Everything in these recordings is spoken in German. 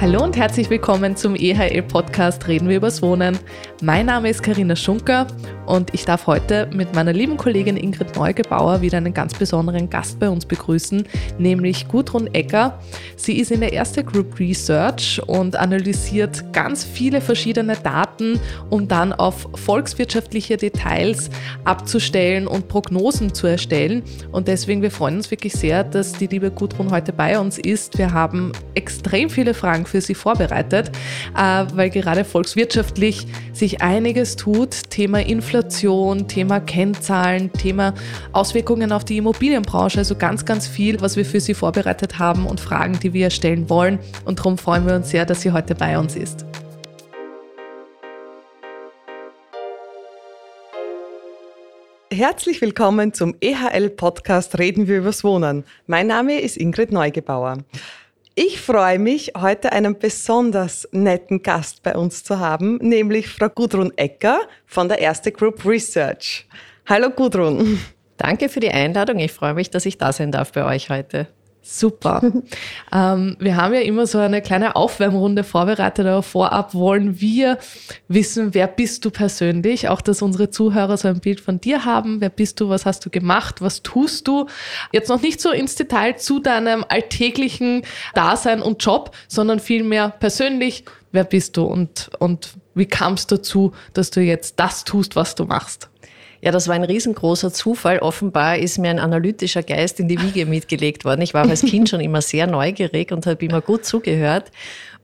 Hallo und herzlich willkommen zum EHL-Podcast Reden wir übers Wohnen. Mein Name ist Karina Schunker und ich darf heute mit meiner lieben Kollegin Ingrid Neugebauer wieder einen ganz besonderen Gast bei uns begrüßen, nämlich Gudrun Ecker. Sie ist in der Erste Group Research und analysiert ganz viele verschiedene Daten, um dann auf volkswirtschaftliche Details abzustellen und Prognosen zu erstellen. Und deswegen, wir freuen uns wirklich sehr, dass die liebe Gudrun heute bei uns ist. Wir haben extrem viele Fragen für Sie vorbereitet, äh, weil gerade volkswirtschaftlich sich einiges tut. Thema Inflation, Thema Kennzahlen, Thema Auswirkungen auf die Immobilienbranche. Also ganz, ganz viel, was wir für Sie vorbereitet haben und Fragen, die wir stellen wollen. Und darum freuen wir uns sehr, dass sie heute bei uns ist. Herzlich willkommen zum EHL-Podcast Reden wir übers Wohnen. Mein Name ist Ingrid Neugebauer. Ich freue mich, heute einen besonders netten Gast bei uns zu haben, nämlich Frau Gudrun Ecker von der Erste Group Research. Hallo Gudrun. Danke für die Einladung. Ich freue mich, dass ich da sein darf bei euch heute. Super. ähm, wir haben ja immer so eine kleine Aufwärmrunde vorbereitet, aber vorab wollen wir wissen, wer bist du persönlich? Auch, dass unsere Zuhörer so ein Bild von dir haben. Wer bist du? Was hast du gemacht? Was tust du? Jetzt noch nicht so ins Detail zu deinem alltäglichen Dasein und Job, sondern vielmehr persönlich. Wer bist du und, und wie kam es dazu, dass du jetzt das tust, was du machst? Ja, das war ein riesengroßer Zufall. Offenbar ist mir ein analytischer Geist in die Wiege mitgelegt worden. Ich war als Kind schon immer sehr neugierig und habe immer gut zugehört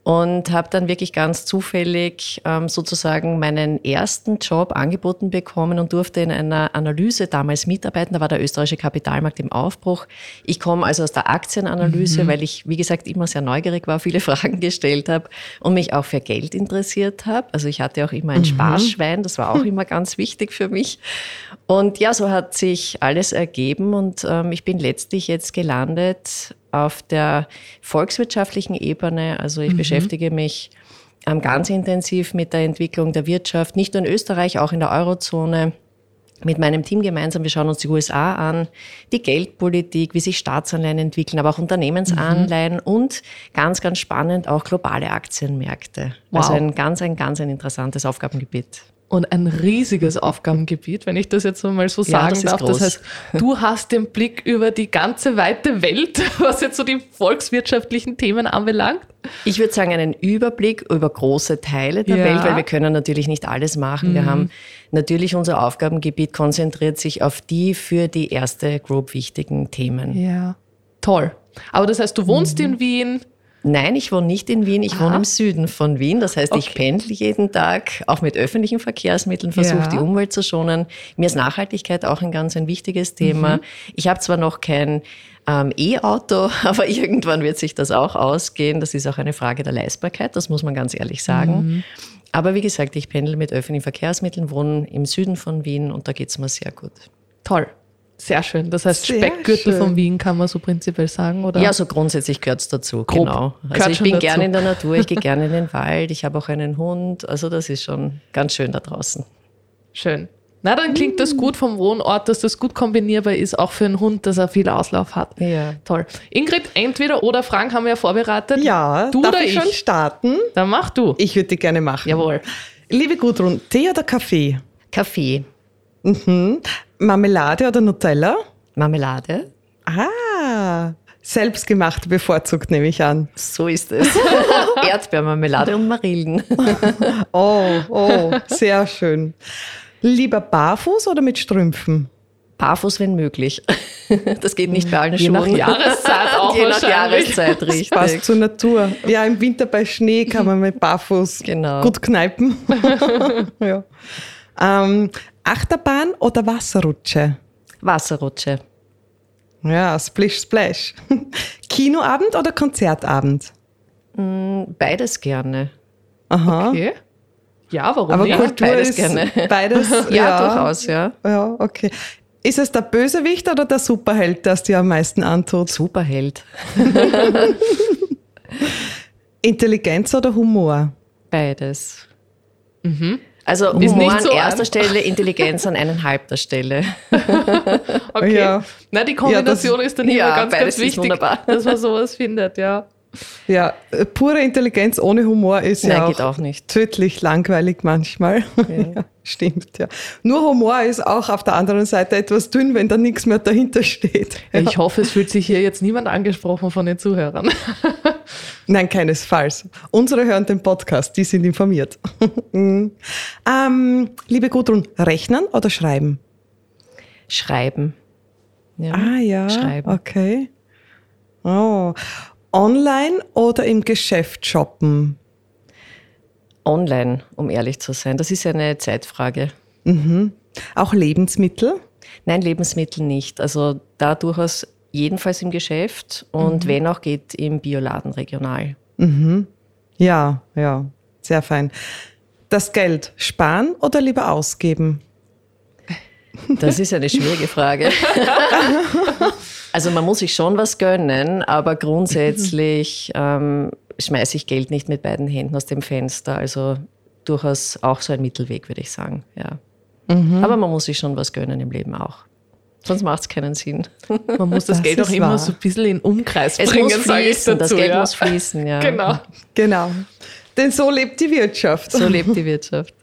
und habe dann wirklich ganz zufällig ähm, sozusagen meinen ersten Job angeboten bekommen und durfte in einer Analyse damals mitarbeiten. Da war der österreichische Kapitalmarkt im Aufbruch. Ich komme also aus der Aktienanalyse, mhm. weil ich, wie gesagt, immer sehr neugierig war, viele Fragen gestellt habe und mich auch für Geld interessiert habe. Also ich hatte auch immer ein mhm. Sparschwein, das war auch immer ganz wichtig für mich. Und ja, so hat sich alles ergeben und ähm, ich bin letztlich jetzt gelandet auf der volkswirtschaftlichen Ebene. Also ich mhm. beschäftige mich ähm, ganz intensiv mit der Entwicklung der Wirtschaft, nicht nur in Österreich, auch in der Eurozone. Mit meinem Team gemeinsam, wir schauen uns die USA an, die Geldpolitik, wie sich Staatsanleihen entwickeln, aber auch Unternehmensanleihen mhm. und ganz, ganz spannend auch globale Aktienmärkte. Wow. Also ein ganz, ein ganz ein interessantes Aufgabengebiet und ein riesiges Aufgabengebiet, wenn ich das jetzt mal so sagen ja, das darf. Groß. Das heißt, du hast den Blick über die ganze weite Welt, was jetzt so die volkswirtschaftlichen Themen anbelangt. Ich würde sagen, einen Überblick über große Teile der ja. Welt, weil wir können natürlich nicht alles machen. Mhm. Wir haben natürlich unser Aufgabengebiet konzentriert sich auf die für die erste Group wichtigen Themen. Ja, toll. Aber das heißt, du wohnst mhm. in Wien, Nein, ich wohne nicht in Wien, ich Aha. wohne im Süden von Wien. Das heißt, okay. ich pendle jeden Tag, auch mit öffentlichen Verkehrsmitteln, versuche ja. die Umwelt zu schonen. Mir ist Nachhaltigkeit auch ein ganz ein wichtiges Thema. Mhm. Ich habe zwar noch kein ähm, E-Auto, aber irgendwann wird sich das auch ausgehen. Das ist auch eine Frage der Leistbarkeit, das muss man ganz ehrlich sagen. Mhm. Aber wie gesagt, ich pendle mit öffentlichen Verkehrsmitteln, wohne im Süden von Wien und da geht es mir sehr gut. Toll. Sehr schön. Das heißt, Sehr Speckgürtel schön. von Wien kann man so prinzipiell sagen, oder? Ja, so grundsätzlich gehört es dazu. Grob genau. Also ich bin gerne in der Natur, ich gehe gerne in den Wald, ich habe auch einen Hund. Also das ist schon ganz schön da draußen. Schön. Na, dann klingt das gut vom Wohnort, dass das gut kombinierbar ist, auch für einen Hund, dass er viel Auslauf hat. Ja. Toll. Ingrid, entweder oder Fragen haben wir ja vorbereitet. Ja, du darf oder ich, ich schon starten? Dann mach du. Ich würde die gerne machen. Jawohl. Liebe Gudrun, Tee oder Kaffee? Kaffee. Mhm. Marmelade oder Nutella? Marmelade. Ah, selbstgemacht bevorzugt, nehme ich an. So ist es. Erdbeermarmelade und Marillen. oh, oh, sehr schön. Lieber barfuß oder mit Strümpfen? Barfuß, wenn möglich. Das geht nicht bei allen Je Schuhen. nach Jahreszeit auch Je nach Jahreszeit, richtig. Das passt zur Natur. Ja, im Winter bei Schnee kann man mit Barfuß genau. gut kneipen. ja. Ähm, Achterbahn oder Wasserrutsche? Wasserrutsche. Ja, Splish Splash. Kinoabend oder Konzertabend? Mm, beides gerne. Aha. Okay. Ja, warum Aber nicht? Kultur beides gerne. Beides, ja, ja, durchaus, ja. Ja, okay. Ist es der Bösewicht oder der Superheld, das dir am meisten antut? Superheld. Intelligenz oder Humor? Beides. Mhm. Also Humor an so erster an. Stelle, Intelligenz an eineinhalbter Stelle. okay. Ja. Na, die Kombination ja, das, ist dann immer ja, ganz, ganz wichtig, dass man sowas findet, ja. Ja, äh, pure Intelligenz ohne Humor ist Nein, ja auch, auch nicht. tödlich langweilig manchmal. Ja. stimmt, ja. Nur Humor ist auch auf der anderen Seite etwas dünn, wenn da nichts mehr dahinter steht. Ja. Ich hoffe, es fühlt sich hier jetzt niemand angesprochen von den Zuhörern. Nein, keinesfalls. Unsere hören den Podcast, die sind informiert. ähm, liebe Gudrun, rechnen oder schreiben? Schreiben. Ja, ah ja, schreiben. okay. Oh. Online oder im Geschäft shoppen? Online, um ehrlich zu sein. Das ist eine Zeitfrage. Mhm. Auch Lebensmittel? Nein, Lebensmittel nicht. Also da durchaus jedenfalls im Geschäft und mhm. wenn auch geht im Bioladen regional. Mhm. Ja, ja, sehr fein. Das Geld sparen oder lieber ausgeben? Das ist eine schwierige Frage. also man muss sich schon was gönnen, aber grundsätzlich ähm, schmeiße ich Geld nicht mit beiden Händen aus dem Fenster. Also durchaus auch so ein Mittelweg, würde ich sagen. Ja. Mhm. Aber man muss sich schon was gönnen im Leben auch. Sonst macht es keinen Sinn. Man muss das, das Geld auch immer wahr. so ein bisschen in Umkreis es bringen, sage ich dazu. Das Geld ja. muss fließen, ja. Genau. Genau. Denn so lebt die Wirtschaft. So lebt die Wirtschaft.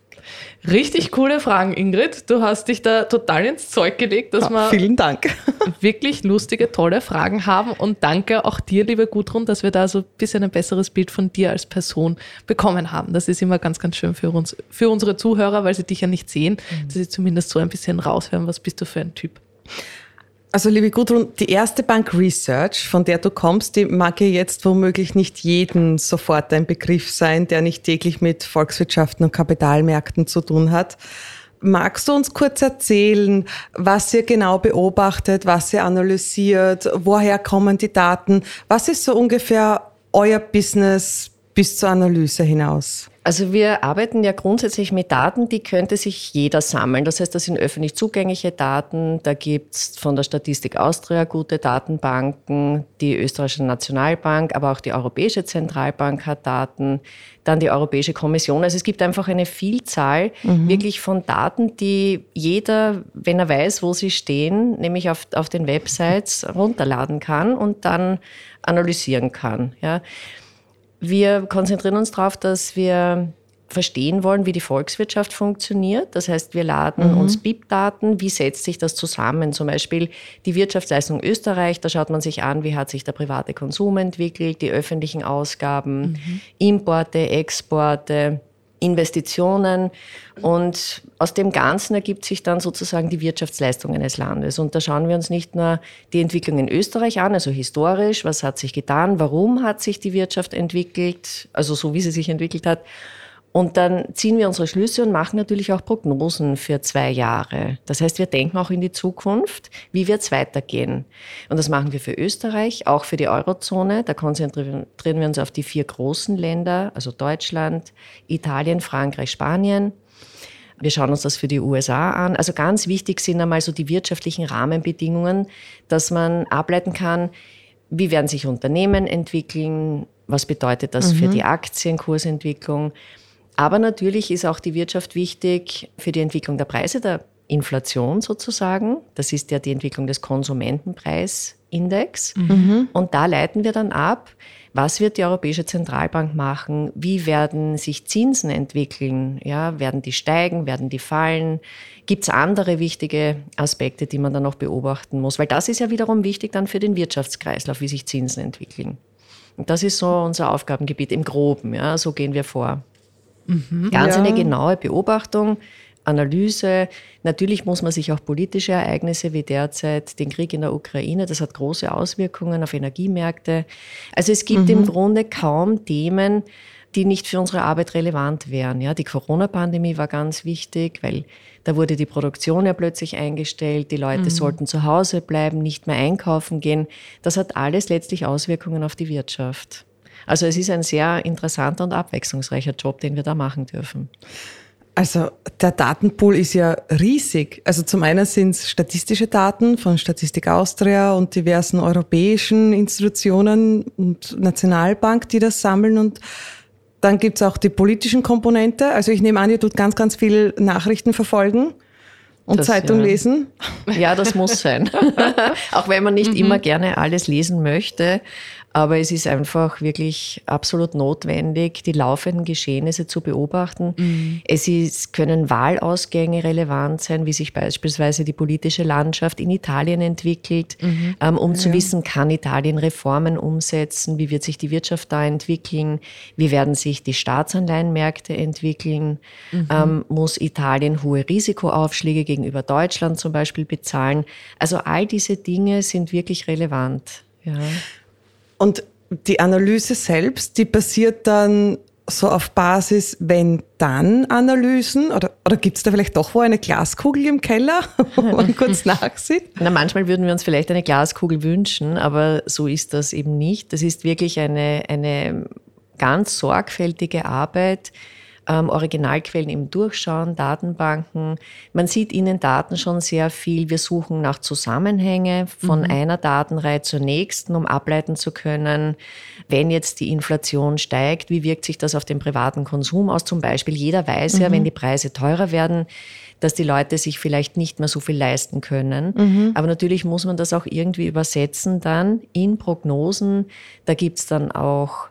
Richtig coole Fragen, Ingrid. Du hast dich da total ins Zeug gelegt, dass ja, wir vielen Dank. wirklich lustige, tolle Fragen haben. Und danke auch dir, liebe Gudrun, dass wir da so ein bisschen ein besseres Bild von dir als Person bekommen haben. Das ist immer ganz, ganz schön für uns, für unsere Zuhörer, weil sie dich ja nicht sehen, mhm. dass sie zumindest so ein bisschen raushören, was bist du für ein Typ. Also liebe Gudrun, die erste Bank Research, von der du kommst, die mag ja jetzt womöglich nicht jeden sofort ein Begriff sein, der nicht täglich mit Volkswirtschaften und Kapitalmärkten zu tun hat. Magst du uns kurz erzählen, was ihr genau beobachtet, was ihr analysiert, woher kommen die Daten? Was ist so ungefähr euer Business bis zur Analyse hinaus? Also wir arbeiten ja grundsätzlich mit Daten, die könnte sich jeder sammeln. Das heißt, das sind öffentlich zugängliche Daten. Da gibt's von der Statistik Austria gute Datenbanken, die österreichische Nationalbank, aber auch die Europäische Zentralbank hat Daten, dann die Europäische Kommission. Also es gibt einfach eine Vielzahl mhm. wirklich von Daten, die jeder, wenn er weiß, wo sie stehen, nämlich auf, auf den Websites runterladen kann und dann analysieren kann. Ja. Wir konzentrieren uns darauf, dass wir verstehen wollen, wie die Volkswirtschaft funktioniert. Das heißt, wir laden mhm. uns BIP-Daten, wie setzt sich das zusammen? Zum Beispiel die Wirtschaftsleistung Österreich, da schaut man sich an, wie hat sich der private Konsum entwickelt, die öffentlichen Ausgaben, mhm. Importe, Exporte, Investitionen. Und aus dem Ganzen ergibt sich dann sozusagen die Wirtschaftsleistung eines Landes. Und da schauen wir uns nicht nur die Entwicklung in Österreich an, also historisch, was hat sich getan, warum hat sich die Wirtschaft entwickelt, also so wie sie sich entwickelt hat, und dann ziehen wir unsere Schlüsse und machen natürlich auch Prognosen für zwei Jahre. Das heißt, wir denken auch in die Zukunft, wie wird es weitergehen. Und das machen wir für Österreich, auch für die Eurozone. Da konzentrieren wir uns auf die vier großen Länder, also Deutschland, Italien, Frankreich, Spanien. Wir schauen uns das für die USA an. Also ganz wichtig sind einmal so die wirtschaftlichen Rahmenbedingungen, dass man ableiten kann, wie werden sich Unternehmen entwickeln, was bedeutet das mhm. für die Aktienkursentwicklung. Aber natürlich ist auch die Wirtschaft wichtig für die Entwicklung der Preise, der Inflation sozusagen. Das ist ja die Entwicklung des Konsumentenpreisindex. Mhm. Und da leiten wir dann ab, was wird die Europäische Zentralbank machen? Wie werden sich Zinsen entwickeln? Ja, werden die steigen? Werden die fallen? Gibt es andere wichtige Aspekte, die man dann noch beobachten muss? Weil das ist ja wiederum wichtig dann für den Wirtschaftskreislauf, wie sich Zinsen entwickeln. Und das ist so unser Aufgabengebiet im Groben. Ja, so gehen wir vor. Mhm, Ganz ja. eine genaue Beobachtung, Analyse. Natürlich muss man sich auch politische Ereignisse wie derzeit den Krieg in der Ukraine, das hat große Auswirkungen auf Energiemärkte. Also es gibt mhm. im Grunde kaum Themen, die nicht für unsere Arbeit relevant wären. Ja, die Corona-Pandemie war ganz wichtig, weil da wurde die Produktion ja plötzlich eingestellt, die Leute mhm. sollten zu Hause bleiben, nicht mehr einkaufen gehen. Das hat alles letztlich Auswirkungen auf die Wirtschaft. Also es ist ein sehr interessanter und abwechslungsreicher Job, den wir da machen dürfen. Also der Datenpool ist ja riesig. Also zum einen sind es statistische Daten von Statistik Austria und diversen europäischen Institutionen und Nationalbank, die das sammeln und dann gibt es auch die politischen Komponente. Also ich nehme an, ihr tut ganz, ganz viel Nachrichten verfolgen und das, Zeitung ja. lesen. Ja, das muss sein. auch wenn man nicht mhm. immer gerne alles lesen möchte. Aber es ist einfach wirklich absolut notwendig, die laufenden Geschehnisse zu beobachten. Mhm. Es ist, können Wahlausgänge relevant sein, wie sich beispielsweise die politische Landschaft in Italien entwickelt, mhm. ähm, um ja. zu wissen, kann Italien Reformen umsetzen, wie wird sich die Wirtschaft da entwickeln, wie werden sich die Staatsanleihenmärkte entwickeln, mhm. ähm, muss Italien hohe Risikoaufschläge gegenüber Deutschland zum Beispiel bezahlen. Also all diese Dinge sind wirklich relevant. Ja. Und die Analyse selbst, die basiert dann so auf Basis wenn-dann-Analysen? Oder, oder gibt es da vielleicht doch wo eine Glaskugel im Keller, wo man kurz nachsieht? Na, manchmal würden wir uns vielleicht eine Glaskugel wünschen, aber so ist das eben nicht. Das ist wirklich eine, eine ganz sorgfältige Arbeit, ähm, Originalquellen im Durchschauen, Datenbanken. Man sieht in den Daten schon sehr viel. Wir suchen nach Zusammenhänge von mhm. einer Datenreihe zur nächsten, um ableiten zu können, wenn jetzt die Inflation steigt, wie wirkt sich das auf den privaten Konsum aus? Zum Beispiel, jeder weiß mhm. ja, wenn die Preise teurer werden, dass die Leute sich vielleicht nicht mehr so viel leisten können. Mhm. Aber natürlich muss man das auch irgendwie übersetzen dann in Prognosen. Da gibt's dann auch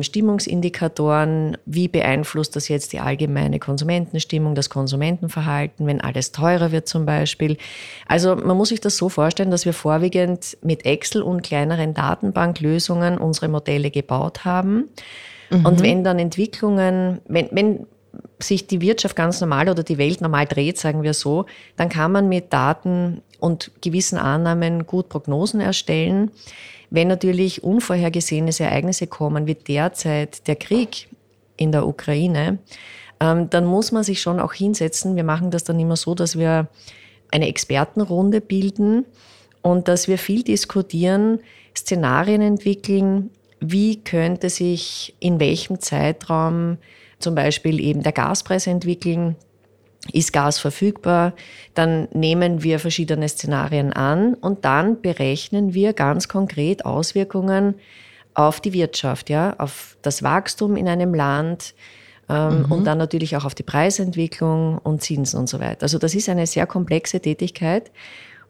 Stimmungsindikatoren, wie beeinflusst das jetzt die allgemeine Konsumentenstimmung, das Konsumentenverhalten, wenn alles teurer wird zum Beispiel. Also man muss sich das so vorstellen, dass wir vorwiegend mit Excel und kleineren Datenbanklösungen unsere Modelle gebaut haben. Mhm. Und wenn dann Entwicklungen, wenn, wenn sich die Wirtschaft ganz normal oder die Welt normal dreht, sagen wir so, dann kann man mit Daten und gewissen Annahmen gut Prognosen erstellen. Wenn natürlich unvorhergesehene Ereignisse kommen, wie derzeit der Krieg in der Ukraine, ähm, dann muss man sich schon auch hinsetzen. Wir machen das dann immer so, dass wir eine Expertenrunde bilden und dass wir viel diskutieren, Szenarien entwickeln, wie könnte sich in welchem Zeitraum zum Beispiel eben der Gaspreis entwickeln, ist Gas verfügbar, dann nehmen wir verschiedene Szenarien an und dann berechnen wir ganz konkret Auswirkungen auf die Wirtschaft, ja, auf das Wachstum in einem Land ähm, mhm. und dann natürlich auch auf die Preisentwicklung und Zinsen und so weiter. Also das ist eine sehr komplexe Tätigkeit.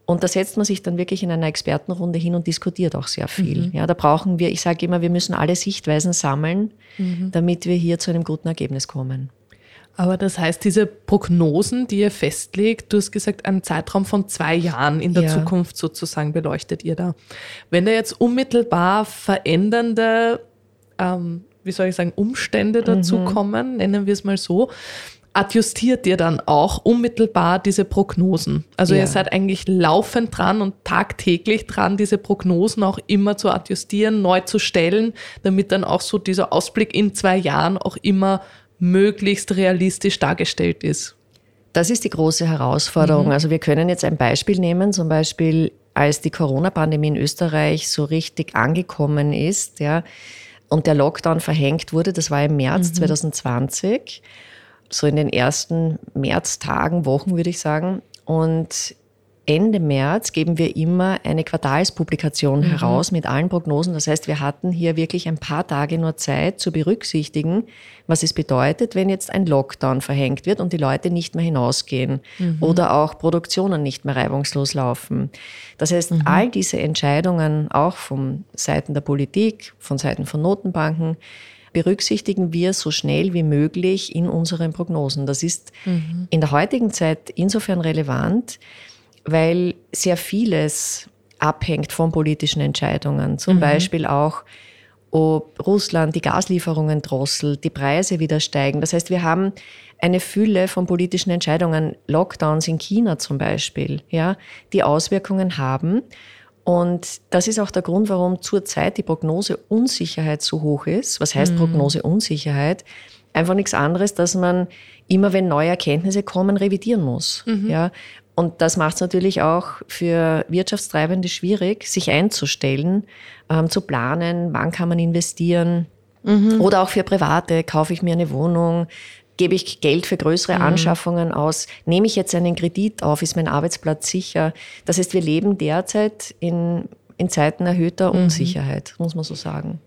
Und da setzt man sich dann wirklich in einer Expertenrunde hin und diskutiert auch sehr viel. Mhm. Ja, da brauchen wir, ich sage immer, wir müssen alle Sichtweisen sammeln, mhm. damit wir hier zu einem guten Ergebnis kommen. Aber das heißt, diese Prognosen, die ihr festlegt, du hast gesagt, einen Zeitraum von zwei Jahren in der ja. Zukunft sozusagen beleuchtet ihr da. Wenn da jetzt unmittelbar verändernde, ähm, wie soll ich sagen, Umstände dazu mhm. nennen wir es mal so, adjustiert ihr dann auch unmittelbar diese Prognosen? Also ja. ihr seid eigentlich laufend dran und tagtäglich dran, diese Prognosen auch immer zu adjustieren, neu zu stellen, damit dann auch so dieser Ausblick in zwei Jahren auch immer möglichst realistisch dargestellt ist. Das ist die große Herausforderung. Mhm. Also wir können jetzt ein Beispiel nehmen, zum Beispiel als die Corona-Pandemie in Österreich so richtig angekommen ist, ja, und der Lockdown verhängt wurde, das war im März mhm. 2020, so in den ersten Märztagen, Wochen würde ich sagen. Und Ende März geben wir immer eine Quartalspublikation mhm. heraus mit allen Prognosen. Das heißt, wir hatten hier wirklich ein paar Tage nur Zeit zu berücksichtigen, was es bedeutet, wenn jetzt ein Lockdown verhängt wird und die Leute nicht mehr hinausgehen mhm. oder auch Produktionen nicht mehr reibungslos laufen. Das heißt, mhm. all diese Entscheidungen, auch von Seiten der Politik, von Seiten von Notenbanken, berücksichtigen wir so schnell wie möglich in unseren Prognosen. Das ist mhm. in der heutigen Zeit insofern relevant, weil sehr vieles abhängt von politischen Entscheidungen. Zum mhm. Beispiel auch, ob Russland die Gaslieferungen drosselt, die Preise wieder steigen. Das heißt, wir haben eine Fülle von politischen Entscheidungen, Lockdowns in China zum Beispiel, ja, die Auswirkungen haben. Und das ist auch der Grund, warum zurzeit die Prognoseunsicherheit so hoch ist. Was heißt mhm. Prognoseunsicherheit? Einfach nichts anderes, dass man immer, wenn neue Erkenntnisse kommen, revidieren muss. Mhm. Ja, und das macht es natürlich auch für Wirtschaftstreibende schwierig, sich einzustellen, ähm, zu planen, wann kann man investieren. Mhm. Oder auch für Private, kaufe ich mir eine Wohnung, gebe ich Geld für größere mhm. Anschaffungen aus, nehme ich jetzt einen Kredit auf, ist mein Arbeitsplatz sicher. Das heißt, wir leben derzeit in, in Zeiten erhöhter mhm. Unsicherheit, muss man so sagen.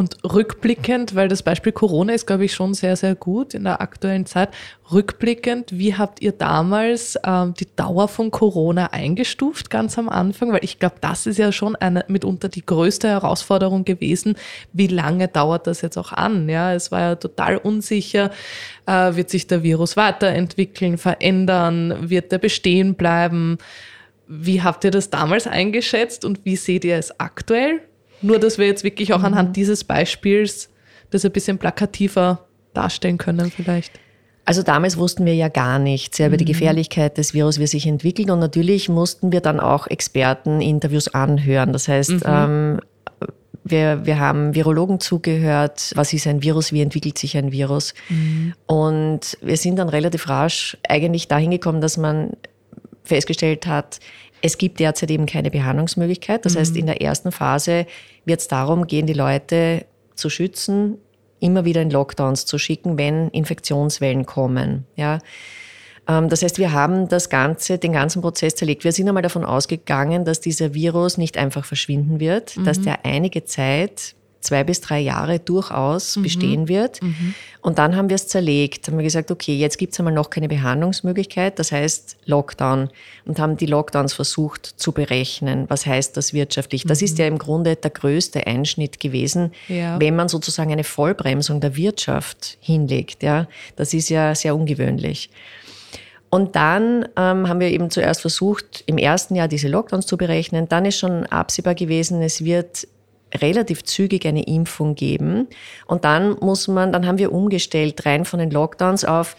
Und rückblickend, weil das Beispiel Corona ist, glaube ich, schon sehr, sehr gut in der aktuellen Zeit. Rückblickend, wie habt ihr damals ähm, die Dauer von Corona eingestuft, ganz am Anfang? Weil ich glaube, das ist ja schon eine mitunter die größte Herausforderung gewesen. Wie lange dauert das jetzt auch an? Ja, es war ja total unsicher. Äh, wird sich der Virus weiterentwickeln, verändern? Wird der bestehen bleiben? Wie habt ihr das damals eingeschätzt und wie seht ihr es aktuell? Nur, dass wir jetzt wirklich auch anhand mhm. dieses Beispiels das ein bisschen plakativer darstellen können vielleicht. Also damals wussten wir ja gar nichts ja, über die mhm. Gefährlichkeit des Virus, wie es sich entwickelt. Und natürlich mussten wir dann auch Experteninterviews anhören. Das heißt, mhm. ähm, wir, wir haben Virologen zugehört, was ist ein Virus, wie entwickelt sich ein Virus. Mhm. Und wir sind dann relativ rasch eigentlich dahin gekommen, dass man festgestellt hat, es gibt derzeit eben keine Behandlungsmöglichkeit. Das mhm. heißt, in der ersten Phase wird es darum gehen, die Leute zu schützen, immer wieder in Lockdowns zu schicken, wenn Infektionswellen kommen. Ja. Ähm, das heißt, wir haben das Ganze, den ganzen Prozess zerlegt. Wir sind einmal davon ausgegangen, dass dieser Virus nicht einfach verschwinden wird, mhm. dass der einige Zeit zwei bis drei Jahre durchaus mhm. bestehen wird. Mhm. Und dann haben wir es zerlegt, haben wir gesagt, okay, jetzt gibt es einmal noch keine Behandlungsmöglichkeit, das heißt Lockdown. Und haben die Lockdowns versucht zu berechnen. Was heißt das wirtschaftlich? Das mhm. ist ja im Grunde der größte Einschnitt gewesen, ja. wenn man sozusagen eine Vollbremsung der Wirtschaft hinlegt. Ja, das ist ja sehr ungewöhnlich. Und dann ähm, haben wir eben zuerst versucht, im ersten Jahr diese Lockdowns zu berechnen. Dann ist schon absehbar gewesen, es wird relativ zügig eine Impfung geben. Und dann muss man, dann haben wir umgestellt rein von den Lockdowns auf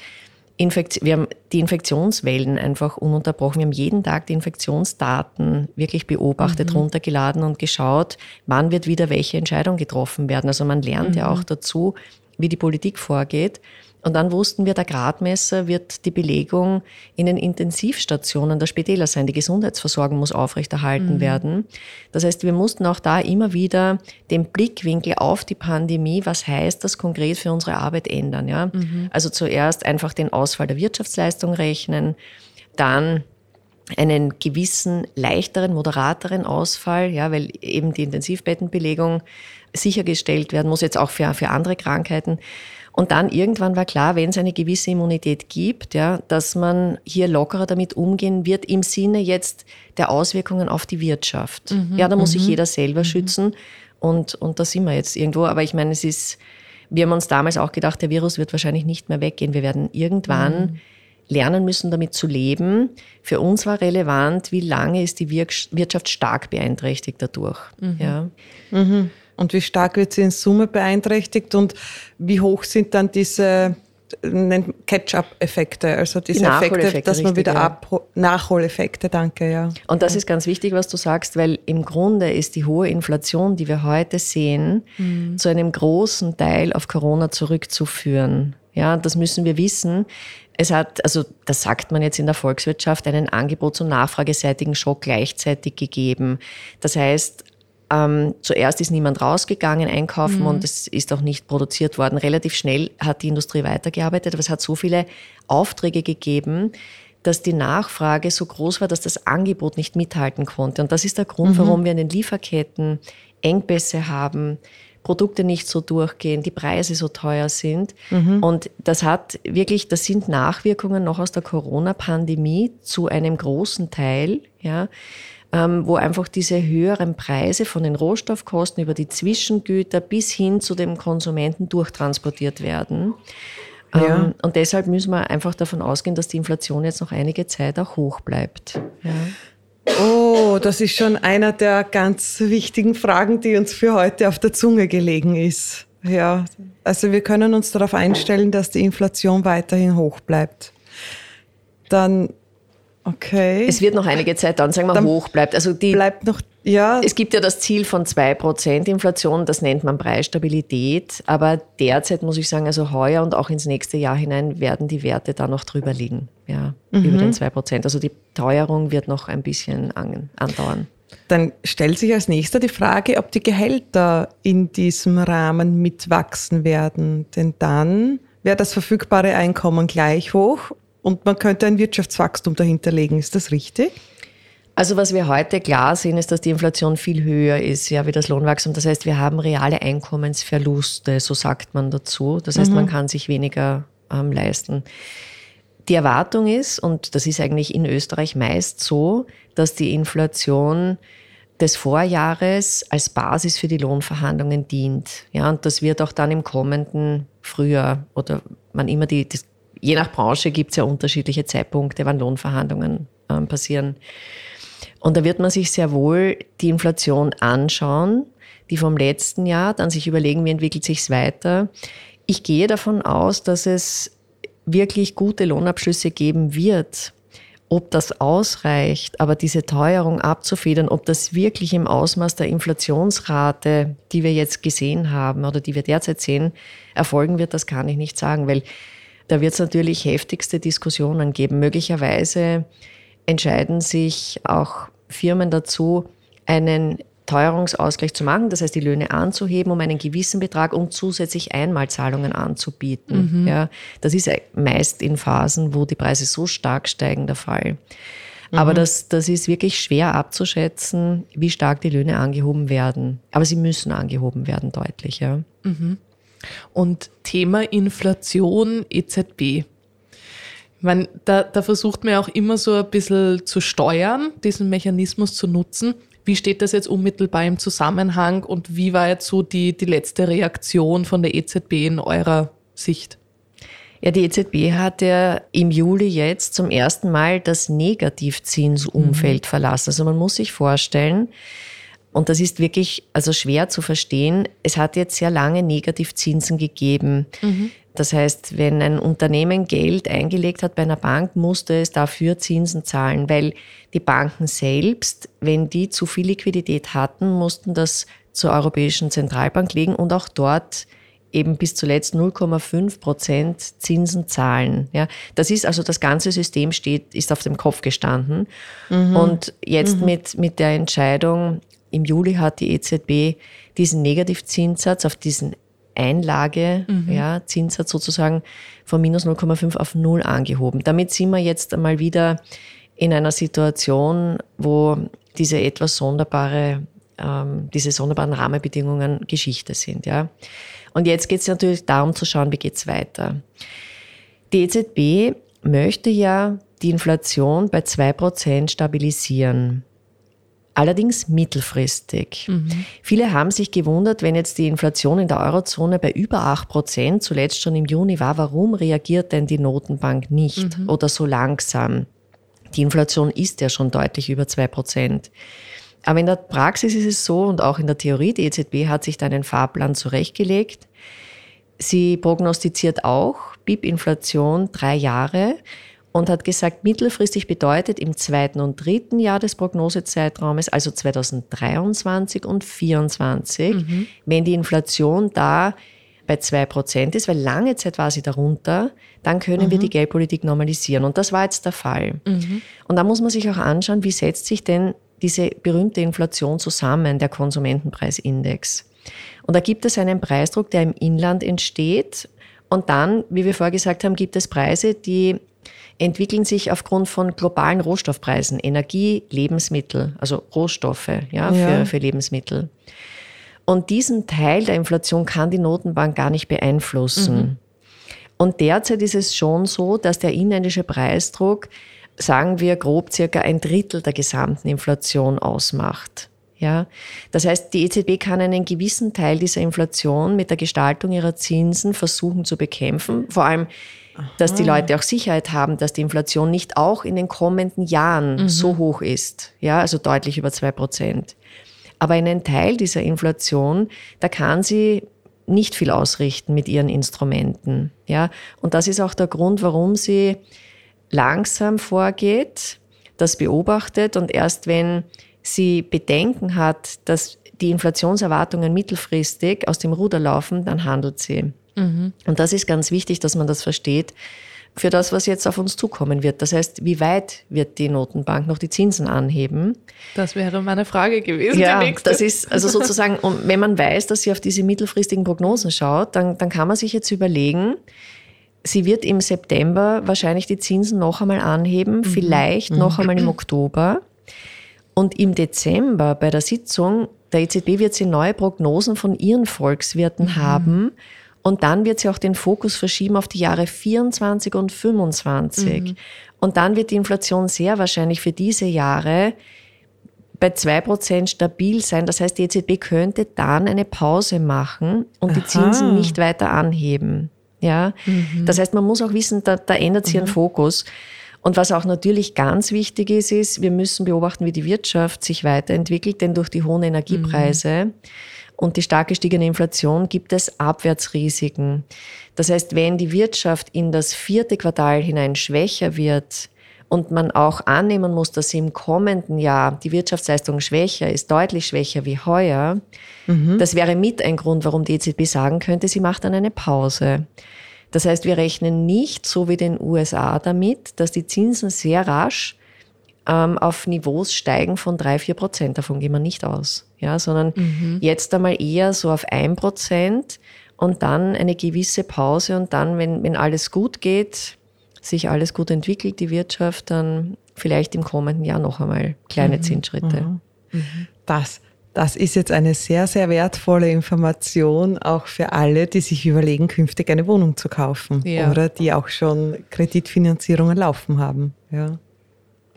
Infekt wir haben die Infektionswellen einfach ununterbrochen. Wir haben jeden Tag die Infektionsdaten wirklich beobachtet, mhm. runtergeladen und geschaut, wann wird wieder welche Entscheidung getroffen werden. Also man lernt mhm. ja auch dazu, wie die Politik vorgeht. Und dann wussten wir, der Gradmesser wird die Belegung in den Intensivstationen der Spitäler sein. Die Gesundheitsversorgung muss aufrechterhalten mhm. werden. Das heißt, wir mussten auch da immer wieder den Blickwinkel auf die Pandemie, was heißt das konkret für unsere Arbeit ändern. Ja? Mhm. Also zuerst einfach den Ausfall der Wirtschaftsleistung rechnen, dann einen gewissen leichteren, moderateren Ausfall, ja, weil eben die Intensivbettenbelegung sichergestellt werden muss, jetzt auch für, für andere Krankheiten. Und dann irgendwann war klar, wenn es eine gewisse Immunität gibt, ja, dass man hier lockerer damit umgehen wird im Sinne jetzt der Auswirkungen auf die Wirtschaft. Mhm, ja, da muss sich mhm. jeder selber mhm. schützen und, und da sind wir jetzt irgendwo. Aber ich meine, es ist, wir haben uns damals auch gedacht, der Virus wird wahrscheinlich nicht mehr weggehen. Wir werden irgendwann mhm. lernen müssen, damit zu leben. Für uns war relevant, wie lange ist die Wirtschaft stark beeinträchtigt dadurch. Mhm. Ja. Mhm. Und wie stark wird sie in Summe beeinträchtigt und wie hoch sind dann diese Catch-up-Effekte, also diese die Effekte, dass man wieder ab Nachholeffekte, danke, ja. Und das ist ganz wichtig, was du sagst, weil im Grunde ist die hohe Inflation, die wir heute sehen, mhm. zu einem großen Teil auf Corona zurückzuführen. Ja, das müssen wir wissen. Es hat, also das sagt man jetzt in der Volkswirtschaft, einen Angebots- und nachfrageseitigen Schock gleichzeitig gegeben. Das heißt, ähm, zuerst ist niemand rausgegangen einkaufen mhm. und es ist auch nicht produziert worden. Relativ schnell hat die Industrie weitergearbeitet, aber es hat so viele Aufträge gegeben, dass die Nachfrage so groß war, dass das Angebot nicht mithalten konnte. Und das ist der Grund, mhm. warum wir in den Lieferketten Engpässe haben, Produkte nicht so durchgehen, die Preise so teuer sind. Mhm. Und das hat wirklich, das sind Nachwirkungen noch aus der Corona-Pandemie zu einem großen Teil, ja ähm, wo einfach diese höheren Preise von den Rohstoffkosten über die Zwischengüter bis hin zu dem Konsumenten durchtransportiert werden. Ja. Ähm, und deshalb müssen wir einfach davon ausgehen, dass die Inflation jetzt noch einige Zeit auch hoch bleibt. Ja. Oh, das ist schon einer der ganz wichtigen Fragen, die uns für heute auf der Zunge gelegen ist. Ja, also wir können uns darauf einstellen, dass die Inflation weiterhin hoch bleibt. Dann Okay. Es wird noch einige Zeit dann, sagen wir, dann hoch bleibt. Also die, bleibt noch, ja. Es gibt ja das Ziel von 2% Inflation, das nennt man Preisstabilität. Aber derzeit muss ich sagen, also heuer und auch ins nächste Jahr hinein werden die Werte da noch drüber liegen. Ja, mhm. über den 2%. Also die Teuerung wird noch ein bisschen an, andauern. Dann stellt sich als nächster die Frage, ob die Gehälter in diesem Rahmen mitwachsen werden. Denn dann wäre das verfügbare Einkommen gleich hoch und man könnte ein Wirtschaftswachstum dahinter legen. Ist das richtig? Also was wir heute klar sehen, ist, dass die Inflation viel höher ist, ja, wie das Lohnwachstum. Das heißt, wir haben reale Einkommensverluste, so sagt man dazu. Das heißt, mhm. man kann sich weniger ähm, leisten. Die Erwartung ist, und das ist eigentlich in Österreich meist so, dass die Inflation des Vorjahres als Basis für die Lohnverhandlungen dient. Ja, und das wird auch dann im kommenden Frühjahr oder man immer die, das, je nach Branche gibt es ja unterschiedliche Zeitpunkte, wann Lohnverhandlungen äh, passieren. Und da wird man sich sehr wohl die Inflation anschauen, die vom letzten Jahr, dann sich überlegen, wie entwickelt sich es weiter. Ich gehe davon aus, dass es wirklich gute Lohnabschlüsse geben wird. Ob das ausreicht, aber diese Teuerung abzufedern, ob das wirklich im Ausmaß der Inflationsrate, die wir jetzt gesehen haben oder die wir derzeit sehen, erfolgen wird, das kann ich nicht sagen, weil da wird es natürlich heftigste Diskussionen geben. Möglicherweise entscheiden sich auch Firmen dazu, einen Teuerungsausgleich zu machen, das heißt die Löhne anzuheben um einen gewissen Betrag und zusätzlich Einmalzahlungen anzubieten. Mhm. Ja, das ist meist in Phasen, wo die Preise so stark steigen, der Fall. Mhm. Aber das, das ist wirklich schwer abzuschätzen, wie stark die Löhne angehoben werden. Aber sie müssen angehoben werden, deutlich. Ja. Mhm. Und Thema Inflation, EZB. Ich meine, da, da versucht man auch immer so ein bisschen zu steuern, diesen Mechanismus zu nutzen. Wie steht das jetzt unmittelbar im Zusammenhang und wie war jetzt so die, die letzte Reaktion von der EZB in eurer Sicht? Ja, die EZB hat ja im Juli jetzt zum ersten Mal das Negativzinsumfeld mhm. verlassen. Also man muss sich vorstellen, und das ist wirklich also schwer zu verstehen. Es hat jetzt sehr lange Negativzinsen gegeben. Mhm. Das heißt, wenn ein Unternehmen Geld eingelegt hat bei einer Bank, musste es dafür Zinsen zahlen, weil die Banken selbst, wenn die zu viel Liquidität hatten, mussten das zur Europäischen Zentralbank legen und auch dort eben bis zuletzt 0,5 Prozent Zinsen zahlen. Ja, das ist also das ganze System steht, ist auf dem Kopf gestanden. Mhm. Und jetzt mhm. mit, mit der Entscheidung, im Juli hat die EZB diesen Negativzinssatz auf diesen Einlage, mhm. ja, Zinssatz sozusagen von minus 0,5 auf 0 angehoben. Damit sind wir jetzt einmal wieder in einer Situation, wo diese etwas sonderbare, ähm, diese sonderbaren Rahmenbedingungen Geschichte sind. Ja. Und jetzt geht es natürlich darum zu schauen, wie geht es weiter. Die EZB möchte ja die Inflation bei 2% stabilisieren allerdings mittelfristig. Mhm. Viele haben sich gewundert, wenn jetzt die Inflation in der Eurozone bei über 8 Prozent zuletzt schon im Juni war, warum reagiert denn die Notenbank nicht mhm. oder so langsam? Die Inflation ist ja schon deutlich über 2 Prozent. Aber in der Praxis ist es so und auch in der Theorie, die EZB hat sich da einen Fahrplan zurechtgelegt. Sie prognostiziert auch BIP-Inflation drei Jahre und hat gesagt, mittelfristig bedeutet im zweiten und dritten Jahr des Prognosezeitraumes, also 2023 und 2024, mhm. wenn die Inflation da bei zwei Prozent ist, weil lange Zeit war sie darunter, dann können mhm. wir die Geldpolitik normalisieren. Und das war jetzt der Fall. Mhm. Und da muss man sich auch anschauen, wie setzt sich denn diese berühmte Inflation zusammen, der Konsumentenpreisindex. Und da gibt es einen Preisdruck, der im Inland entsteht. Und dann, wie wir vorher gesagt haben, gibt es Preise, die entwickeln sich aufgrund von globalen Rohstoffpreisen, Energie, Lebensmittel, also Rohstoffe ja, ja. Für, für Lebensmittel. Und diesen Teil der Inflation kann die Notenbank gar nicht beeinflussen. Mhm. Und derzeit ist es schon so, dass der inländische Preisdruck, sagen wir grob circa ein Drittel der gesamten Inflation ausmacht. Ja, das heißt, die EZB kann einen gewissen Teil dieser Inflation mit der Gestaltung ihrer Zinsen versuchen zu bekämpfen. Vor allem dass die Leute auch Sicherheit haben, dass die Inflation nicht auch in den kommenden Jahren mhm. so hoch ist. Ja, also deutlich über zwei Prozent. Aber einen Teil dieser Inflation, da kann sie nicht viel ausrichten mit ihren Instrumenten. Ja, und das ist auch der Grund, warum sie langsam vorgeht, das beobachtet und erst wenn sie Bedenken hat, dass die Inflationserwartungen mittelfristig aus dem Ruder laufen, dann handelt sie. Mhm. Und das ist ganz wichtig, dass man das versteht für das, was jetzt auf uns zukommen wird. Das heißt, wie weit wird die Notenbank noch die Zinsen anheben? Das wäre meine Frage gewesen. Ja, das ist also sozusagen, wenn man weiß, dass sie auf diese mittelfristigen Prognosen schaut, dann, dann kann man sich jetzt überlegen, sie wird im September wahrscheinlich die Zinsen noch einmal anheben, mhm. vielleicht noch einmal im Oktober. Und im Dezember bei der Sitzung der EZB wird sie neue Prognosen von ihren Volkswirten mhm. haben. Und dann wird sie auch den Fokus verschieben auf die Jahre 24 und 25. Mhm. Und dann wird die Inflation sehr wahrscheinlich für diese Jahre bei zwei Prozent stabil sein. Das heißt, die EZB könnte dann eine Pause machen und Aha. die Zinsen nicht weiter anheben. Ja, mhm. das heißt, man muss auch wissen, da, da ändert sich mhm. ein Fokus. Und was auch natürlich ganz wichtig ist, ist, wir müssen beobachten, wie die Wirtschaft sich weiterentwickelt, denn durch die hohen Energiepreise mhm. Und die stark gestiegene Inflation gibt es Abwärtsrisiken. Das heißt, wenn die Wirtschaft in das vierte Quartal hinein schwächer wird, und man auch annehmen muss, dass im kommenden Jahr die Wirtschaftsleistung schwächer ist, deutlich schwächer wie heuer, mhm. das wäre mit ein Grund, warum die EZB sagen könnte, sie macht dann eine Pause. Das heißt, wir rechnen nicht so wie den USA damit, dass die Zinsen sehr rasch ähm, auf Niveaus steigen von drei, vier Prozent. Davon gehen wir nicht aus. Ja, sondern mhm. jetzt einmal eher so auf ein Prozent und dann eine gewisse Pause und dann, wenn, wenn alles gut geht, sich alles gut entwickelt, die Wirtschaft, dann vielleicht im kommenden Jahr noch einmal kleine mhm. Zinsschritte. Mhm. mhm. Das das ist jetzt eine sehr, sehr wertvolle Information, auch für alle, die sich überlegen, künftig eine Wohnung zu kaufen ja. oder die auch schon Kreditfinanzierungen laufen haben. Ja.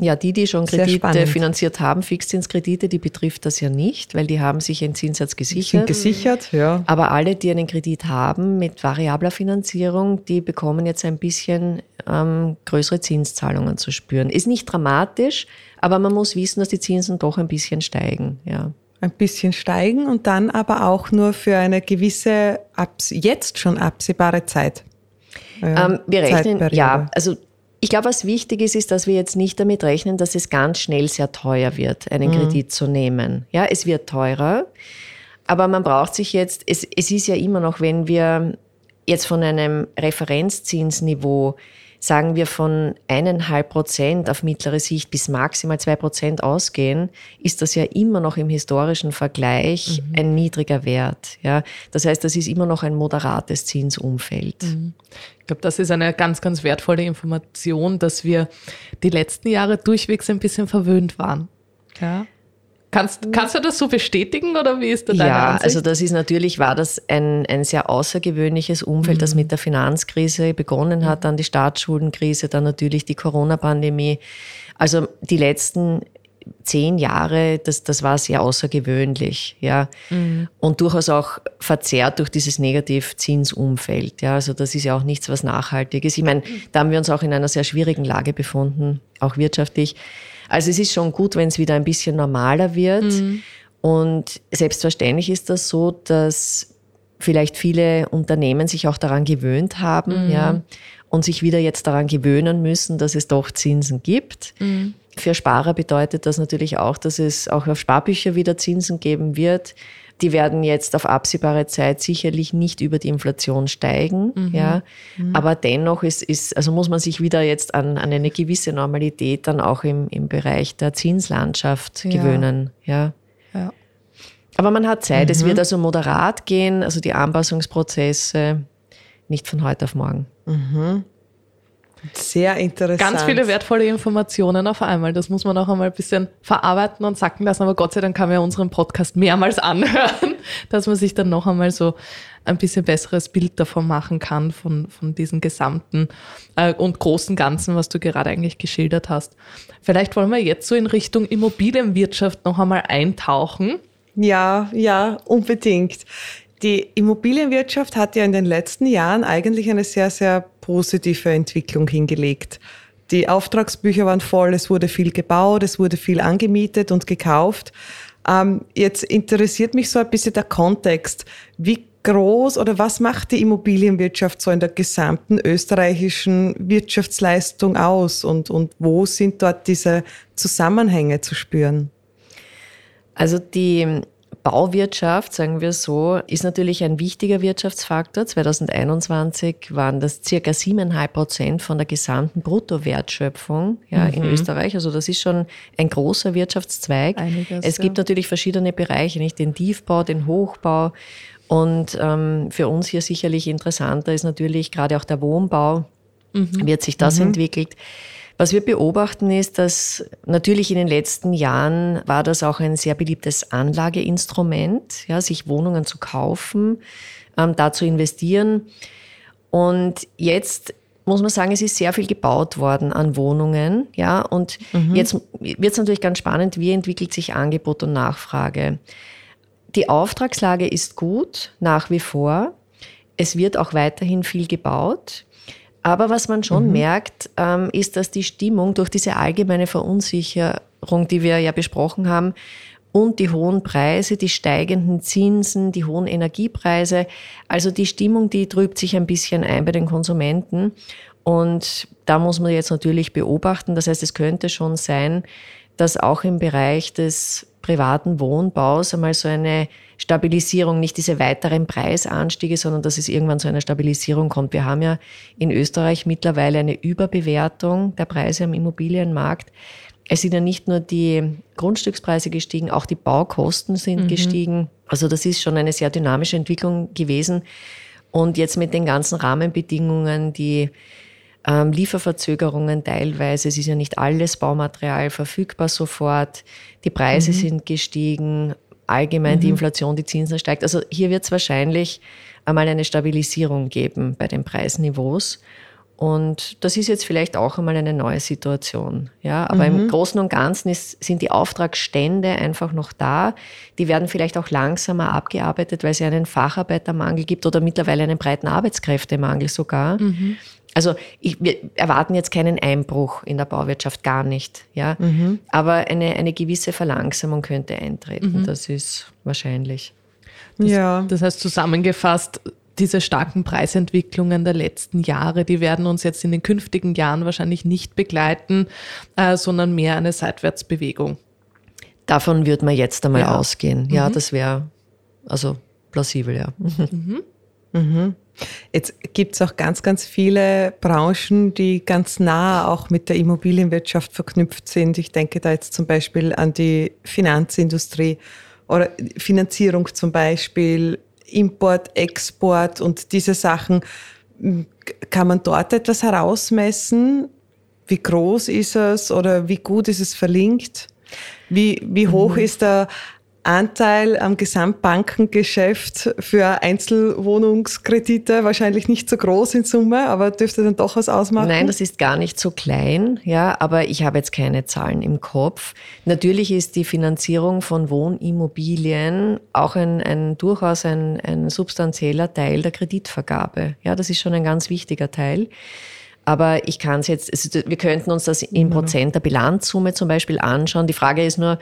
Ja, die, die schon Kredite finanziert haben, Fixzinskredite, die betrifft das ja nicht, weil die haben sich einen Zinssatz gesichert. Sind gesichert, ja. Aber alle, die einen Kredit haben mit variabler Finanzierung, die bekommen jetzt ein bisschen ähm, größere Zinszahlungen zu spüren. Ist nicht dramatisch, aber man muss wissen, dass die Zinsen doch ein bisschen steigen, ja ein bisschen steigen und dann aber auch nur für eine gewisse, jetzt schon absehbare Zeit. Ähm, wir rechnen, ja, also ich glaube, was wichtig ist, ist, dass wir jetzt nicht damit rechnen, dass es ganz schnell sehr teuer wird, einen mhm. Kredit zu nehmen. Ja, es wird teurer, aber man braucht sich jetzt, es, es ist ja immer noch, wenn wir jetzt von einem Referenzzinsniveau sagen wir von eineinhalb Prozent auf mittlere Sicht bis maximal zwei Prozent ausgehen, ist das ja immer noch im historischen Vergleich mhm. ein niedriger Wert. Ja, das heißt, das ist immer noch ein moderates Zinsumfeld. Mhm. Ich glaube, das ist eine ganz, ganz wertvolle Information, dass wir die letzten Jahre durchwegs ein bisschen verwöhnt waren. Ja. Kannst, kannst du das so bestätigen oder wie ist da deine Ja, Ansicht? also das ist natürlich, war das ein, ein sehr außergewöhnliches Umfeld, mhm. das mit der Finanzkrise begonnen hat, dann die Staatsschuldenkrise, dann natürlich die Corona-Pandemie. Also die letzten zehn Jahre, das, das war sehr außergewöhnlich, ja. Mhm. Und durchaus auch verzerrt durch dieses Negativzinsumfeld, ja. Also das ist ja auch nichts, was nachhaltig ist. Ich meine, da haben wir uns auch in einer sehr schwierigen Lage befunden, auch wirtschaftlich. Also es ist schon gut, wenn es wieder ein bisschen normaler wird. Mhm. Und selbstverständlich ist das so, dass vielleicht viele Unternehmen sich auch daran gewöhnt haben, mhm. ja, und sich wieder jetzt daran gewöhnen müssen, dass es doch Zinsen gibt. Mhm. Für Sparer bedeutet das natürlich auch, dass es auch auf Sparbücher wieder Zinsen geben wird. Die werden jetzt auf absehbare Zeit sicherlich nicht über die Inflation steigen, mhm. ja. Mhm. Aber dennoch ist, ist, also muss man sich wieder jetzt an, an eine gewisse Normalität dann auch im, im Bereich der Zinslandschaft ja. gewöhnen, ja. ja. Aber man hat Zeit. Mhm. Es wird also moderat gehen, also die Anpassungsprozesse nicht von heute auf morgen. Mhm. Sehr interessant. Ganz viele wertvolle Informationen auf einmal. Das muss man auch einmal ein bisschen verarbeiten und sacken lassen. Aber Gott sei Dank kann man ja unseren Podcast mehrmals anhören, dass man sich dann noch einmal so ein bisschen besseres Bild davon machen kann, von, von diesem gesamten äh, und großen Ganzen, was du gerade eigentlich geschildert hast. Vielleicht wollen wir jetzt so in Richtung Immobilienwirtschaft noch einmal eintauchen. Ja, ja, unbedingt. Die Immobilienwirtschaft hat ja in den letzten Jahren eigentlich eine sehr, sehr positive Entwicklung hingelegt. Die Auftragsbücher waren voll, es wurde viel gebaut, es wurde viel angemietet und gekauft. Ähm, jetzt interessiert mich so ein bisschen der Kontext. Wie groß oder was macht die Immobilienwirtschaft so in der gesamten österreichischen Wirtschaftsleistung aus und, und wo sind dort diese Zusammenhänge zu spüren? Also die Bauwirtschaft, sagen wir so, ist natürlich ein wichtiger Wirtschaftsfaktor. 2021 waren das circa siebeneinhalb Prozent von der gesamten Bruttowertschöpfung ja, mhm. in Österreich. Also das ist schon ein großer Wirtschaftszweig. Einiges, es gibt ja. natürlich verschiedene Bereiche, nicht den Tiefbau, den Hochbau. Und ähm, für uns hier sicherlich interessanter ist natürlich gerade auch der Wohnbau. Mhm. Wird sich das mhm. entwickelt? Was wir beobachten ist, dass natürlich in den letzten Jahren war das auch ein sehr beliebtes Anlageinstrument, ja, sich Wohnungen zu kaufen, ähm, da zu investieren. Und jetzt muss man sagen, es ist sehr viel gebaut worden an Wohnungen, ja. Und mhm. jetzt wird es natürlich ganz spannend, wie entwickelt sich Angebot und Nachfrage. Die Auftragslage ist gut, nach wie vor. Es wird auch weiterhin viel gebaut. Aber was man schon mhm. merkt, ähm, ist, dass die Stimmung durch diese allgemeine Verunsicherung, die wir ja besprochen haben, und die hohen Preise, die steigenden Zinsen, die hohen Energiepreise. Also die Stimmung, die trübt sich ein bisschen ein bei den Konsumenten. Und da muss man jetzt natürlich beobachten. Das heißt, es könnte schon sein, dass auch im Bereich des privaten Wohnbaus einmal so eine Stabilisierung, nicht diese weiteren Preisanstiege, sondern dass es irgendwann zu einer Stabilisierung kommt. Wir haben ja in Österreich mittlerweile eine Überbewertung der Preise am Immobilienmarkt. Es sind ja nicht nur die Grundstückspreise gestiegen, auch die Baukosten sind mhm. gestiegen. Also das ist schon eine sehr dynamische Entwicklung gewesen. Und jetzt mit den ganzen Rahmenbedingungen, die ähm, Lieferverzögerungen teilweise, es ist ja nicht alles Baumaterial verfügbar sofort, die Preise mhm. sind gestiegen, allgemein mhm. die Inflation, die Zinsen steigt. Also hier wird es wahrscheinlich einmal eine Stabilisierung geben bei den Preisniveaus. Und das ist jetzt vielleicht auch einmal eine neue Situation. Ja, aber mhm. im Großen und Ganzen ist, sind die Auftragsstände einfach noch da. Die werden vielleicht auch langsamer abgearbeitet, weil es ja einen Facharbeitermangel gibt oder mittlerweile einen breiten Arbeitskräftemangel sogar. Mhm. Also ich, wir erwarten jetzt keinen Einbruch in der Bauwirtschaft, gar nicht. Ja? Mhm. Aber eine, eine gewisse Verlangsamung könnte eintreten. Mhm. Das ist wahrscheinlich. Das, ja. das heißt zusammengefasst, diese starken Preisentwicklungen der letzten Jahre, die werden uns jetzt in den künftigen Jahren wahrscheinlich nicht begleiten, äh, sondern mehr eine Seitwärtsbewegung. Davon würde man jetzt einmal ja. ausgehen. Ja, mhm. das wäre also plausibel, ja. Mhm. Mhm. Jetzt gibt es auch ganz, ganz viele Branchen, die ganz nah auch mit der Immobilienwirtschaft verknüpft sind. Ich denke da jetzt zum Beispiel an die Finanzindustrie oder Finanzierung zum Beispiel, Import, Export und diese Sachen. Kann man dort etwas herausmessen? Wie groß ist es oder wie gut ist es verlinkt? Wie, wie hoch mhm. ist der Anteil am Gesamtbankengeschäft für Einzelwohnungskredite wahrscheinlich nicht so groß in Summe, aber dürfte dann doch was ausmachen? Nein, das ist gar nicht so klein, ja, aber ich habe jetzt keine Zahlen im Kopf. Natürlich ist die Finanzierung von Wohnimmobilien auch ein, ein durchaus ein, ein substanzieller Teil der Kreditvergabe. Ja, das ist schon ein ganz wichtiger Teil. Aber ich kann es jetzt, also wir könnten uns das in Prozent der Bilanzsumme zum Beispiel anschauen. Die Frage ist nur,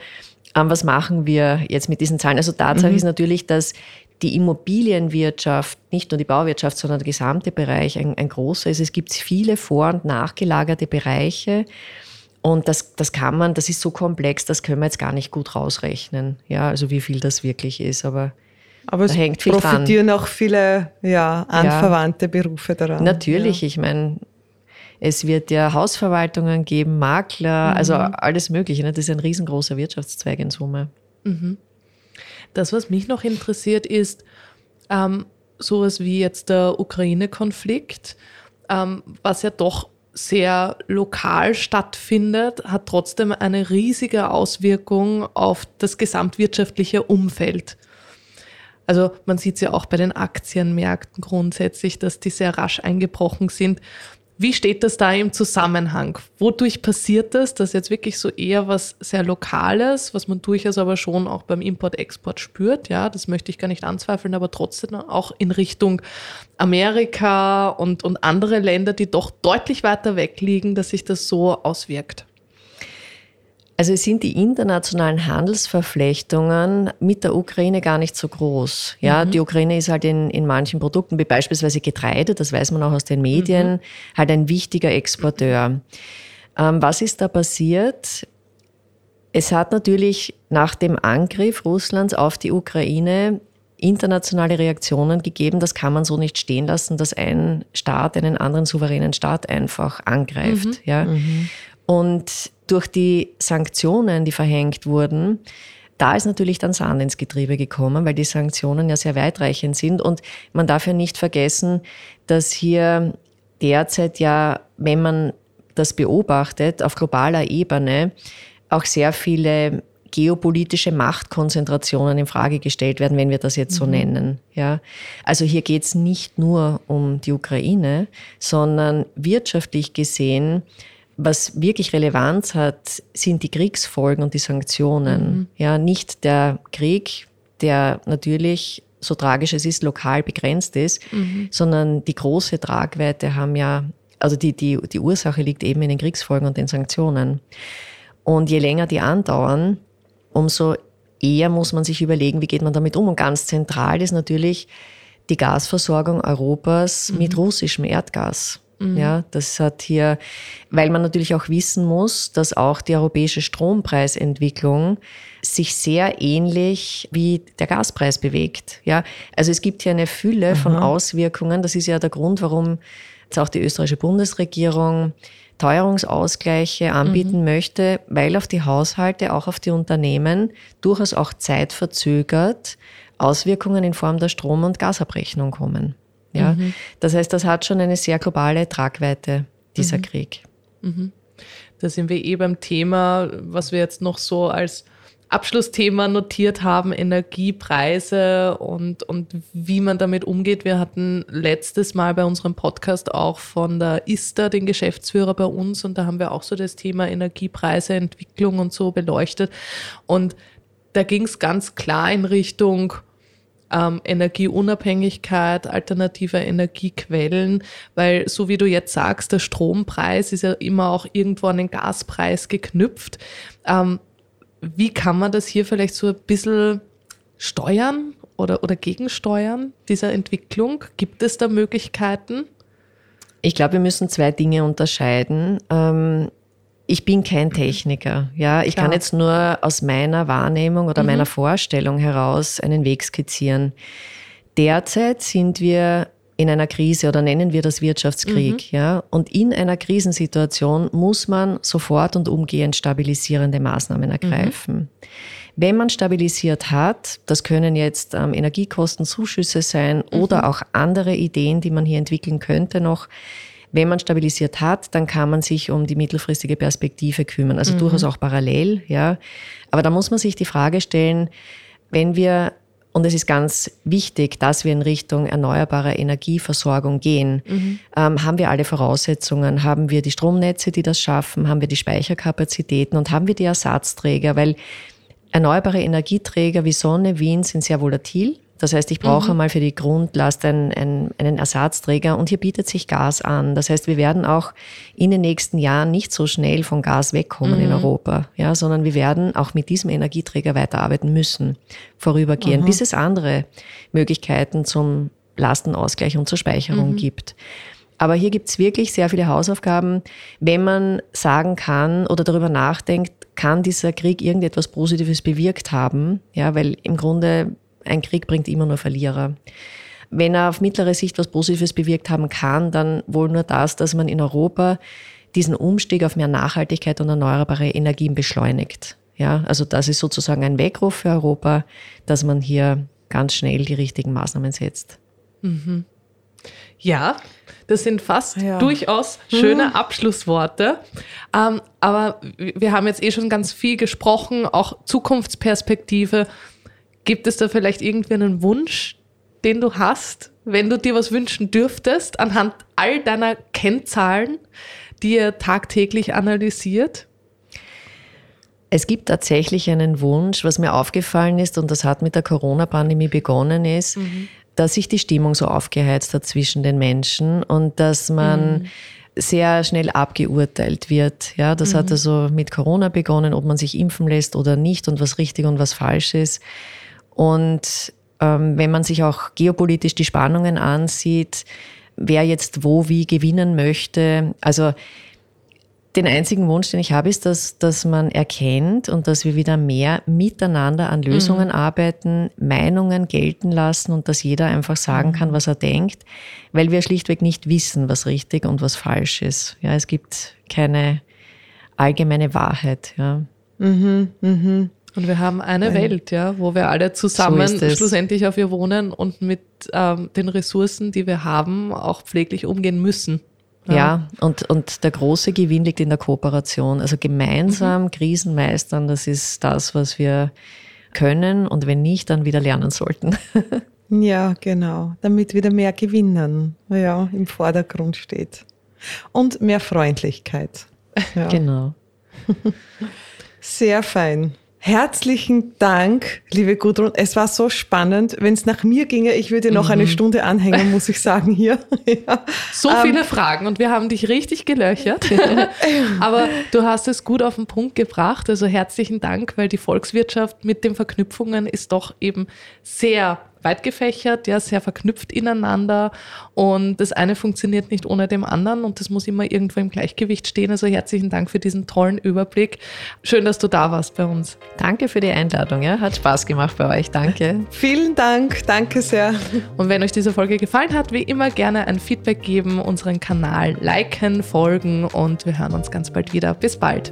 was machen wir jetzt mit diesen Zahlen? Also Tatsache mhm. ist natürlich, dass die Immobilienwirtschaft, nicht nur die Bauwirtschaft, sondern der gesamte Bereich ein, ein großer ist. Es gibt viele vor- und nachgelagerte Bereiche. Und das, das kann man, das ist so komplex, das können wir jetzt gar nicht gut rausrechnen. Ja, also wie viel das wirklich ist, aber, aber da hängt viel profitieren dran. auch viele ja, anverwandte ja, Berufe daran. Natürlich, ja. ich meine, es wird ja Hausverwaltungen geben, Makler, mhm. also alles Mögliche. Ne? Das ist ein riesengroßer Wirtschaftszweig in Summe. Mhm. Das, was mich noch interessiert, ist ähm, sowas wie jetzt der Ukraine-Konflikt, ähm, was ja doch sehr lokal stattfindet, hat trotzdem eine riesige Auswirkung auf das gesamtwirtschaftliche Umfeld. Also man sieht es ja auch bei den Aktienmärkten grundsätzlich, dass die sehr rasch eingebrochen sind. Wie steht das da im Zusammenhang? Wodurch passiert das? Das ist jetzt wirklich so eher was sehr Lokales, was man durchaus aber schon auch beim Import-Export spürt. Ja, das möchte ich gar nicht anzweifeln, aber trotzdem auch in Richtung Amerika und, und andere Länder, die doch deutlich weiter weg liegen, dass sich das so auswirkt. Also sind die internationalen Handelsverflechtungen mit der Ukraine gar nicht so groß. Ja, mhm. die Ukraine ist halt in, in manchen Produkten, wie beispielsweise Getreide, das weiß man auch aus den Medien, mhm. halt ein wichtiger Exporteur. Ähm, was ist da passiert? Es hat natürlich nach dem Angriff Russlands auf die Ukraine internationale Reaktionen gegeben. Das kann man so nicht stehen lassen, dass ein Staat einen anderen souveränen Staat einfach angreift. Mhm. Ja. Mhm. Und durch die Sanktionen, die verhängt wurden, da ist natürlich dann Sand ins Getriebe gekommen, weil die Sanktionen ja sehr weitreichend sind. Und man darf ja nicht vergessen, dass hier derzeit ja, wenn man das beobachtet, auf globaler Ebene auch sehr viele geopolitische Machtkonzentrationen in Frage gestellt werden, wenn wir das jetzt so mhm. nennen. Ja, also hier geht es nicht nur um die Ukraine, sondern wirtschaftlich gesehen, was wirklich Relevanz hat, sind die Kriegsfolgen und die Sanktionen. Mhm. Ja, nicht der Krieg, der natürlich so tragisch es ist, lokal begrenzt ist, mhm. sondern die große Tragweite haben ja, also die, die, die Ursache liegt eben in den Kriegsfolgen und den Sanktionen. Und je länger die andauern, umso eher muss man sich überlegen, wie geht man damit um. Und ganz zentral ist natürlich die Gasversorgung Europas mhm. mit russischem Erdgas. Mhm. Ja, das hat hier, weil man natürlich auch wissen muss, dass auch die europäische Strompreisentwicklung sich sehr ähnlich wie der Gaspreis bewegt. Ja, also es gibt hier eine Fülle von Auswirkungen. Das ist ja der Grund, warum jetzt auch die österreichische Bundesregierung Teuerungsausgleiche anbieten mhm. möchte, weil auf die Haushalte, auch auf die Unternehmen durchaus auch zeitverzögert Auswirkungen in Form der Strom- und Gasabrechnung kommen. Ja, mhm. das heißt, das hat schon eine sehr globale Tragweite, dieser mhm. Krieg. Mhm. Da sind wir eh beim Thema, was wir jetzt noch so als Abschlussthema notiert haben, Energiepreise und, und wie man damit umgeht. Wir hatten letztes Mal bei unserem Podcast auch von der ISTA den Geschäftsführer bei uns und da haben wir auch so das Thema Energiepreise, Entwicklung und so beleuchtet. Und da ging es ganz klar in Richtung ähm, Energieunabhängigkeit, alternative Energiequellen, weil so wie du jetzt sagst, der Strompreis ist ja immer auch irgendwo an den Gaspreis geknüpft. Ähm, wie kann man das hier vielleicht so ein bisschen steuern oder, oder gegensteuern, dieser Entwicklung? Gibt es da Möglichkeiten? Ich glaube, wir müssen zwei Dinge unterscheiden. Ähm, ich bin kein Techniker. Ja, ich Klar. kann jetzt nur aus meiner Wahrnehmung oder mhm. meiner Vorstellung heraus einen Weg skizzieren. Derzeit sind wir in einer Krise oder nennen wir das Wirtschaftskrieg, mhm. ja. Und in einer Krisensituation muss man sofort und umgehend stabilisierende Maßnahmen mhm. ergreifen. Mhm. Wenn man stabilisiert hat, das können jetzt ähm, Energiekostenzuschüsse sein mhm. oder auch andere Ideen, die man hier entwickeln könnte noch. Wenn man stabilisiert hat, dann kann man sich um die mittelfristige Perspektive kümmern. Also mhm. durchaus auch parallel, ja. Aber da muss man sich die Frage stellen, wenn wir und es ist ganz wichtig, dass wir in Richtung erneuerbare Energieversorgung gehen. Mhm. Ähm, haben wir alle Voraussetzungen? Haben wir die Stromnetze, die das schaffen? Haben wir die Speicherkapazitäten? Und haben wir die Ersatzträger? Weil erneuerbare Energieträger wie Sonne, Wind sind sehr volatil. Das heißt, ich brauche mhm. einmal für die Grundlast einen, einen, einen Ersatzträger und hier bietet sich Gas an. Das heißt, wir werden auch in den nächsten Jahren nicht so schnell von Gas wegkommen mhm. in Europa, ja, sondern wir werden auch mit diesem Energieträger weiterarbeiten müssen, vorübergehend, mhm. bis es andere Möglichkeiten zum Lastenausgleich und zur Speicherung mhm. gibt. Aber hier gibt es wirklich sehr viele Hausaufgaben, wenn man sagen kann oder darüber nachdenkt, kann dieser Krieg irgendetwas Positives bewirkt haben? Ja, weil im Grunde ein Krieg bringt immer nur Verlierer. Wenn er auf mittlere Sicht was Positives bewirkt haben kann, dann wohl nur das, dass man in Europa diesen Umstieg auf mehr Nachhaltigkeit und erneuerbare Energien beschleunigt. Ja, also das ist sozusagen ein Weckruf für Europa, dass man hier ganz schnell die richtigen Maßnahmen setzt. Mhm. Ja, das sind fast ja. durchaus schöne mhm. Abschlussworte. Ähm, aber wir haben jetzt eh schon ganz viel gesprochen, auch Zukunftsperspektive. Gibt es da vielleicht irgendwie einen Wunsch, den du hast, wenn du dir was wünschen dürftest, anhand all deiner Kennzahlen, die ihr tagtäglich analysiert? Es gibt tatsächlich einen Wunsch, was mir aufgefallen ist, und das hat mit der Corona-Pandemie begonnen ist, mhm. dass sich die Stimmung so aufgeheizt hat zwischen den Menschen und dass man mhm. sehr schnell abgeurteilt wird. Ja, das mhm. hat also mit Corona begonnen, ob man sich impfen lässt oder nicht und was richtig und was falsch ist. Und ähm, wenn man sich auch geopolitisch die Spannungen ansieht, wer jetzt wo wie gewinnen möchte, also den einzigen Wunsch, den ich habe, ist, dass, dass man erkennt und dass wir wieder mehr miteinander an Lösungen mhm. arbeiten, Meinungen gelten lassen und dass jeder einfach sagen mhm. kann, was er denkt, weil wir schlichtweg nicht wissen, was richtig und was falsch ist. Ja, es gibt keine allgemeine Wahrheit. Ja. Mhm, mhm. Und wir haben eine Nein. Welt, ja, wo wir alle zusammen so schlussendlich auf ihr wohnen und mit ähm, den Ressourcen, die wir haben, auch pfleglich umgehen müssen. Ja, ja und, und der große Gewinn liegt in der Kooperation. Also gemeinsam mhm. Krisen meistern, das ist das, was wir können und wenn nicht, dann wieder lernen sollten. ja, genau, damit wieder mehr Gewinnen ja, im Vordergrund steht. Und mehr Freundlichkeit. Ja. Genau. Sehr fein. Herzlichen Dank, liebe Gudrun. Es war so spannend. Wenn es nach mir ginge, ich würde noch mhm. eine Stunde anhängen, muss ich sagen hier. ja. So um, viele Fragen und wir haben dich richtig gelöchert. Aber du hast es gut auf den Punkt gebracht. Also herzlichen Dank, weil die Volkswirtschaft mit den Verknüpfungen ist doch eben sehr weit gefächert, ja, sehr verknüpft ineinander und das eine funktioniert nicht ohne dem anderen und das muss immer irgendwo im Gleichgewicht stehen. Also herzlichen Dank für diesen tollen Überblick. Schön, dass du da warst bei uns. Danke für die Einladung, ja, hat Spaß gemacht bei euch. Danke. Vielen Dank, danke sehr. Und wenn euch diese Folge gefallen hat, wie immer gerne ein Feedback geben, unseren Kanal liken, folgen und wir hören uns ganz bald wieder. Bis bald.